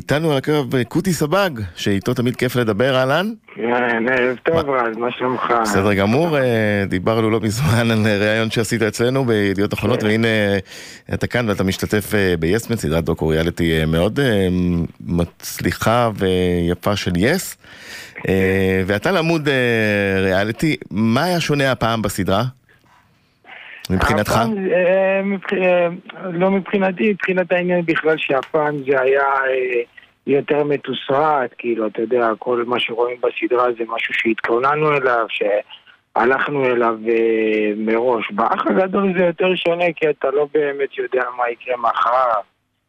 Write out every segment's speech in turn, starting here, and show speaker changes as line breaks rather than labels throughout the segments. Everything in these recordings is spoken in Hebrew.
ואיתנו על הקו קוטי סבג, שאיתו תמיד כיף לדבר, אהלן?
כן, ערב טוב רז, מה שלומך?
בסדר גמור, אה, דיברנו לא מזמן על ראיון שעשית אצלנו בידיעות אחרונות,
כן.
והנה אתה כאן ואתה משתתף אה, ביסמן, סדרת דוקו ריאליטי אה, מאוד אה, מצליחה ויפה של יס. אה, ואתה לעמוד אה, ריאליטי, מה היה שונה הפעם בסדרה? מבחינתך?
אה, מבח- אה, לא מבחינתי, מבחינת העניין בכלל שהפעם זה היה אה, יותר מתוסרט, כאילו, אתה יודע, כל מה שרואים בסדרה זה משהו שהתכוננו אליו, שהלכנו אליו אה, מראש. באח הגדול זה יותר שונה, כי אתה לא באמת יודע מה יקרה מחר.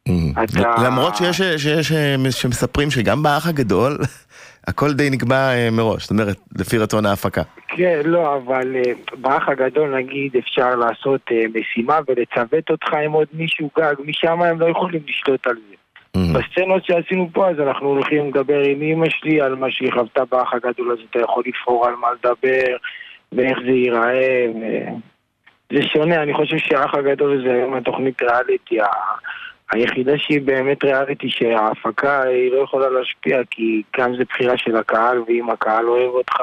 Mm.
אתה-
למרות שיש, שיש אה, שמספרים שגם באח הגדול הכל די נקבע אה, מראש, זאת אומרת, לפי רצון ההפקה.
כן, לא, אבל אה, באח הגדול נגיד אפשר לעשות אה, משימה ולצוות אותך עם עוד מישהו גג, משם הם לא יכולים לשלוט על זה.
Mm.
בסצנות שעשינו פה אז אנחנו הולכים לדבר עם אמא שלי על מה שהיא חוותה באח הגדול, אז אתה יכול לבחור על מה לדבר ואיך זה ייראה. ו... זה שונה, אני חושב שהאח הגדול זה היום התוכנית ריאליטי היחידה שהיא באמת ריאליטי שההפקה היא לא יכולה להשפיע כי כאן זה בחירה של הקהל ואם הקהל אוהב אותך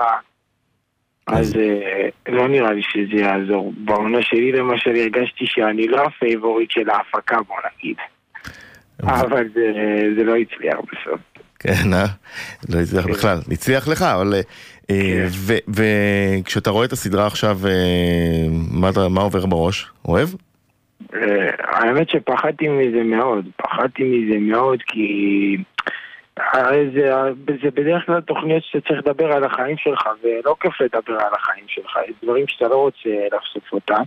אז אה, לא נראה לי שזה יעזור. בעונה שלי למשל הרגשתי שאני לא ה favorite של ההפקה בוא נגיד אבל זה, לא הצליח בסוף.
כן, אה? לא הצליח
כן.
בכלל. הצליח לך, אבל... אה,
כן.
וכשאתה רואה את הסדרה עכשיו, אה, מה עובר בראש? אוהב?
אה, האמת שפחדתי מזה מאוד, פחדתי מזה מאוד כי הרי זה, זה בדרך כלל תוכניות שאתה צריך לדבר על החיים שלך ולא כיף לדבר על החיים שלך, יש דברים שאתה לא רוצה לחשוף אותם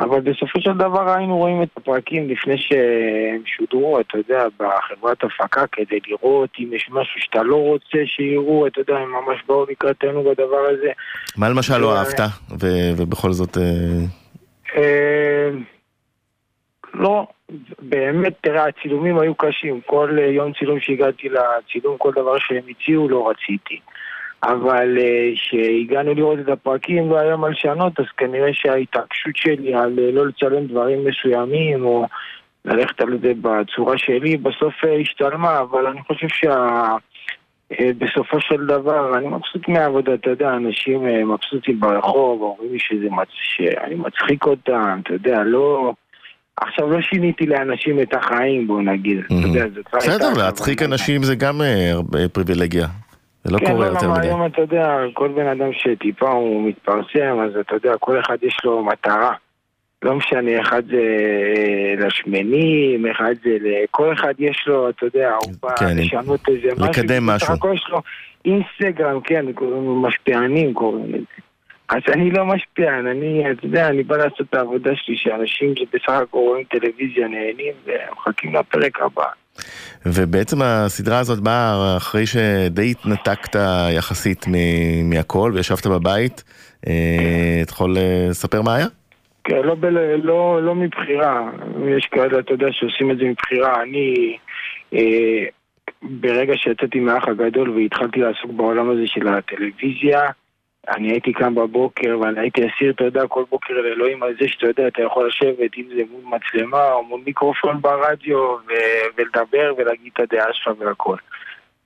אבל בסופו של דבר היינו רואים את הפרקים לפני שהם שודרו, אתה יודע, בחברת הפקה כדי לראות אם יש משהו שאתה לא רוצה שיראו, אתה יודע, הם ממש באו לקראתנו בדבר הזה.
מה למשל לא
אה,
אהבת, ובכל זאת... אה,
אה, לא, באמת, תראה, הצילומים היו קשים. כל אה, יום צילום שהגעתי לצילום, כל דבר שהם הציעו, לא רציתי. אבל כשהגענו לראות את הפרקים לא היה מה לשנות, אז כנראה שההתעקשות שלי על אה, לא לצלם דברים מסוימים, או ללכת על זה בצורה שלי, בסוף אה, השתלמה, אבל אני חושב. אה, בסופו של דבר, אני מבסוט מהעבודה, אתה יודע, אנשים אה, מבסוטים ברחוב, אומרים לי שזה מצ... שאני מצחיק אותם, אתה יודע, לא... עכשיו לא שיניתי לאנשים את החיים, בוא נגיד, לא
בסדר. להצחיק אנשים זה גם אה, פריבילגיה. זה לא
כן,
קורה
לא,
יותר
למה
מדי.
היום אתה יודע, כל בן אדם שטיפה הוא מתפרסם, אז אתה יודע, כל אחד יש לו מטרה. לא משנה, אחד זה אה, לשמנים, אחד זה ל... כל אחד יש לו, אתה יודע, הוא בא
כן,
לשנות איזה משהו.
לקדם
בסך
משהו.
הכל יש לו אינסטגרם, כן, משפיענים קוראים לזה. אז אני לא משפיען, אני, אתה יודע, אני בא לעשות את העבודה שלי, שאנשים שבסך הכל רואים טלוויזיה נהנים ומחכים לפרק הבא.
ובעצם הסדרה הזאת באה אחרי שדי התנתקת יחסית מ- מהכל וישבת בבית. אה, אתה יכול אה, לספר מה היה?
כן, לא, בל... לא, לא מבחירה. יש כאלה, אתה יודע, שעושים את זה מבחירה. אני, אה, ברגע שיצאתי מהאח הגדול והתחלתי לעסוק בעולם הזה של הטלוויזיה, אני הייתי קם בבוקר ואני הייתי אסיר, יודע, כל בוקר לאלוהים על זה שאתה יודע, אתה יכול לשבת, אם זה מול מצלמה או מול מיקרופון ברדיו ו... ולדבר ולהגיד את הדעה שלך והכל.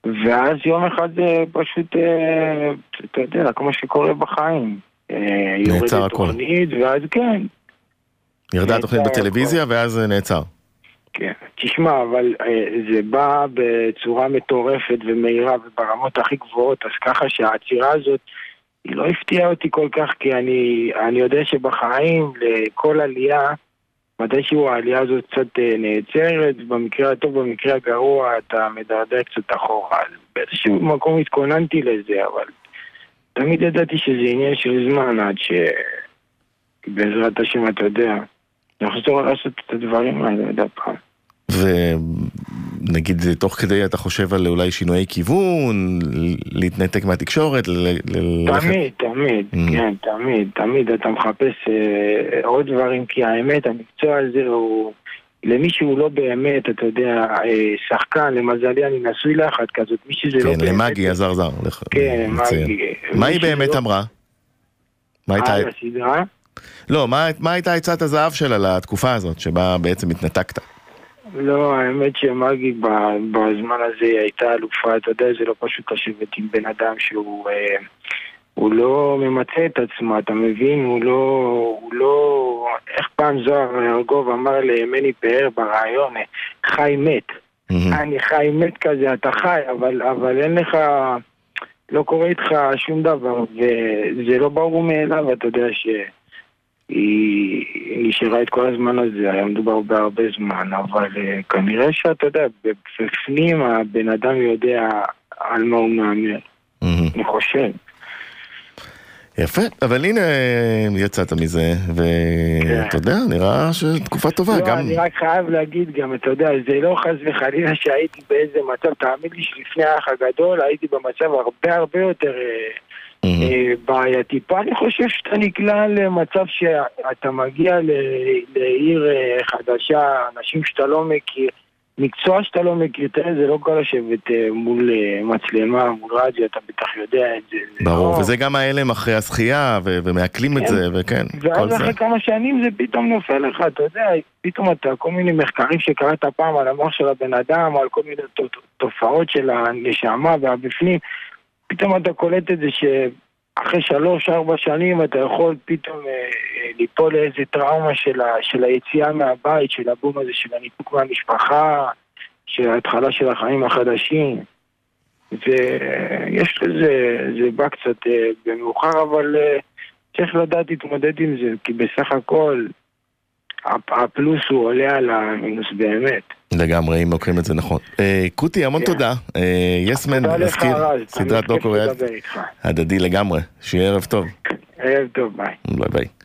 ואז יום אחד זה פשוט, אה, אתה יודע, כמו שקורה בחיים. אה,
נעצר הכל.
תוכנית, ואז כן,
ירדה התוכנית בטלוויזיה ואז אה, נעצר.
כן. תשמע, אבל זה בא בצורה מטורפת ומהירה וברמות הכי גבוהות, אז ככה שהעצירה הזאת, היא לא הפתיעה אותי כל כך, כי אני, אני יודע שבחיים, לכל עלייה, מתישהו העלייה הזאת קצת אה, נעצרת, במקרה הטוב, במקרה הגרוע, אתה מדרדר קצת אחורה. אז באיזשהו מקום התכוננתי לזה, אבל תמיד ידעתי שזה עניין של זמן עד שבעזרת השם, אתה יודע, נחזור לעשות את הדברים האלה עוד פעם.
ונגיד תוך כדי אתה חושב על אולי שינויי כיוון, להתנתק מהתקשורת.
תמיד, תמיד,
Mm.
כן, תמיד, תמיד אתה מחפש אה, עוד דברים, כי האמת, המקצוע הזה הוא... למי שהוא לא באמת, אתה יודע, אה, שחקן, למזלי אני נשוי לאחת כזאת, מי שזה לא
כן,
באמת...
למגי עזר זר.
כן. מגי.
מה היא באמת אמרה? מה הייתה...
על הסדרה?
לא, מה מה הייתה עצת הזהב שלה לתקופה הזאת, שבה בעצם התנתקת?
לא, האמת שמגי בזמן הזה הייתה אלופה, אתה יודע, זה לא פשוט לשבת עם בן אדם שהוא... אה, הוא לא ממצה את עצמו, אתה מבין? הוא לא... הוא לא... איך פעם זוהר ארגוב אמר למני פאר ברעיון, חי מת. אני חי מת כזה, אתה חי, אבל, אבל אין לך... לא קורה איתך שום דבר, וזה לא ברור מאליו, אתה יודע ש... היא נשארה את כל הזמן הזה, היה מדובר בהרבה זמן, אבל uh, כנראה שאתה יודע, בפנים הבן אדם יודע על מה הוא מהמר. Mm-hmm. אני חושב.
יפה, אבל הנה יצאת מזה, ואתה כן. יודע, נראה שתקופה טובה.
לא, גם... אני רק חייב להגיד גם, אתה יודע, זה לא חס וחלילה שהייתי באיזה מצב, תאמין לי שלפני האח הגדול הייתי במצב הרבה הרבה יותר אה, בעייתי. פה אני חושב שאתה נקלע למצב שאתה מגיע לעיר אה, חדשה, אנשים שאתה לא מכיר. מקצוע שאתה לא מכיר, תראה, זה לא כל לשבת אה, מול אה, מצלמה, מול רדיו, אתה בטח יודע את זה.
ברור, לא... וזה גם ההלם אחרי הזכייה, ומעכלים כן. את זה, וכן,
ואז אחרי זה. כמה שנים זה פתאום נופל לך, אתה יודע, פתאום אתה, כל מיני מחקרים שקראת פעם על המוח של הבן אדם, על כל מיני תופעות של הנשמה והבפנים, פתאום אתה קולט את זה ש... אחרי שלוש-ארבע שנים אתה יכול פתאום אה, אה, ליפול לאיזה טראומה של, ה, של היציאה מהבית, של הבום הזה, של הניתוק מהמשפחה, של ההתחלה של החיים החדשים. ויש לזה, זה בא קצת אה, במאוחר, אבל אה, צריך לדעת להתמודד עם זה, כי בסך הכל הפלוס הוא עולה על המינוס באמת.
לגמרי, אם לוקחים את זה נכון. אה, קוטי, המון תודה. יסמן, נזכיר, סדרת דוקו הדדי לגמרי. שיהיה ערב טוב.
ערב טוב, ביי.
ביי ביי.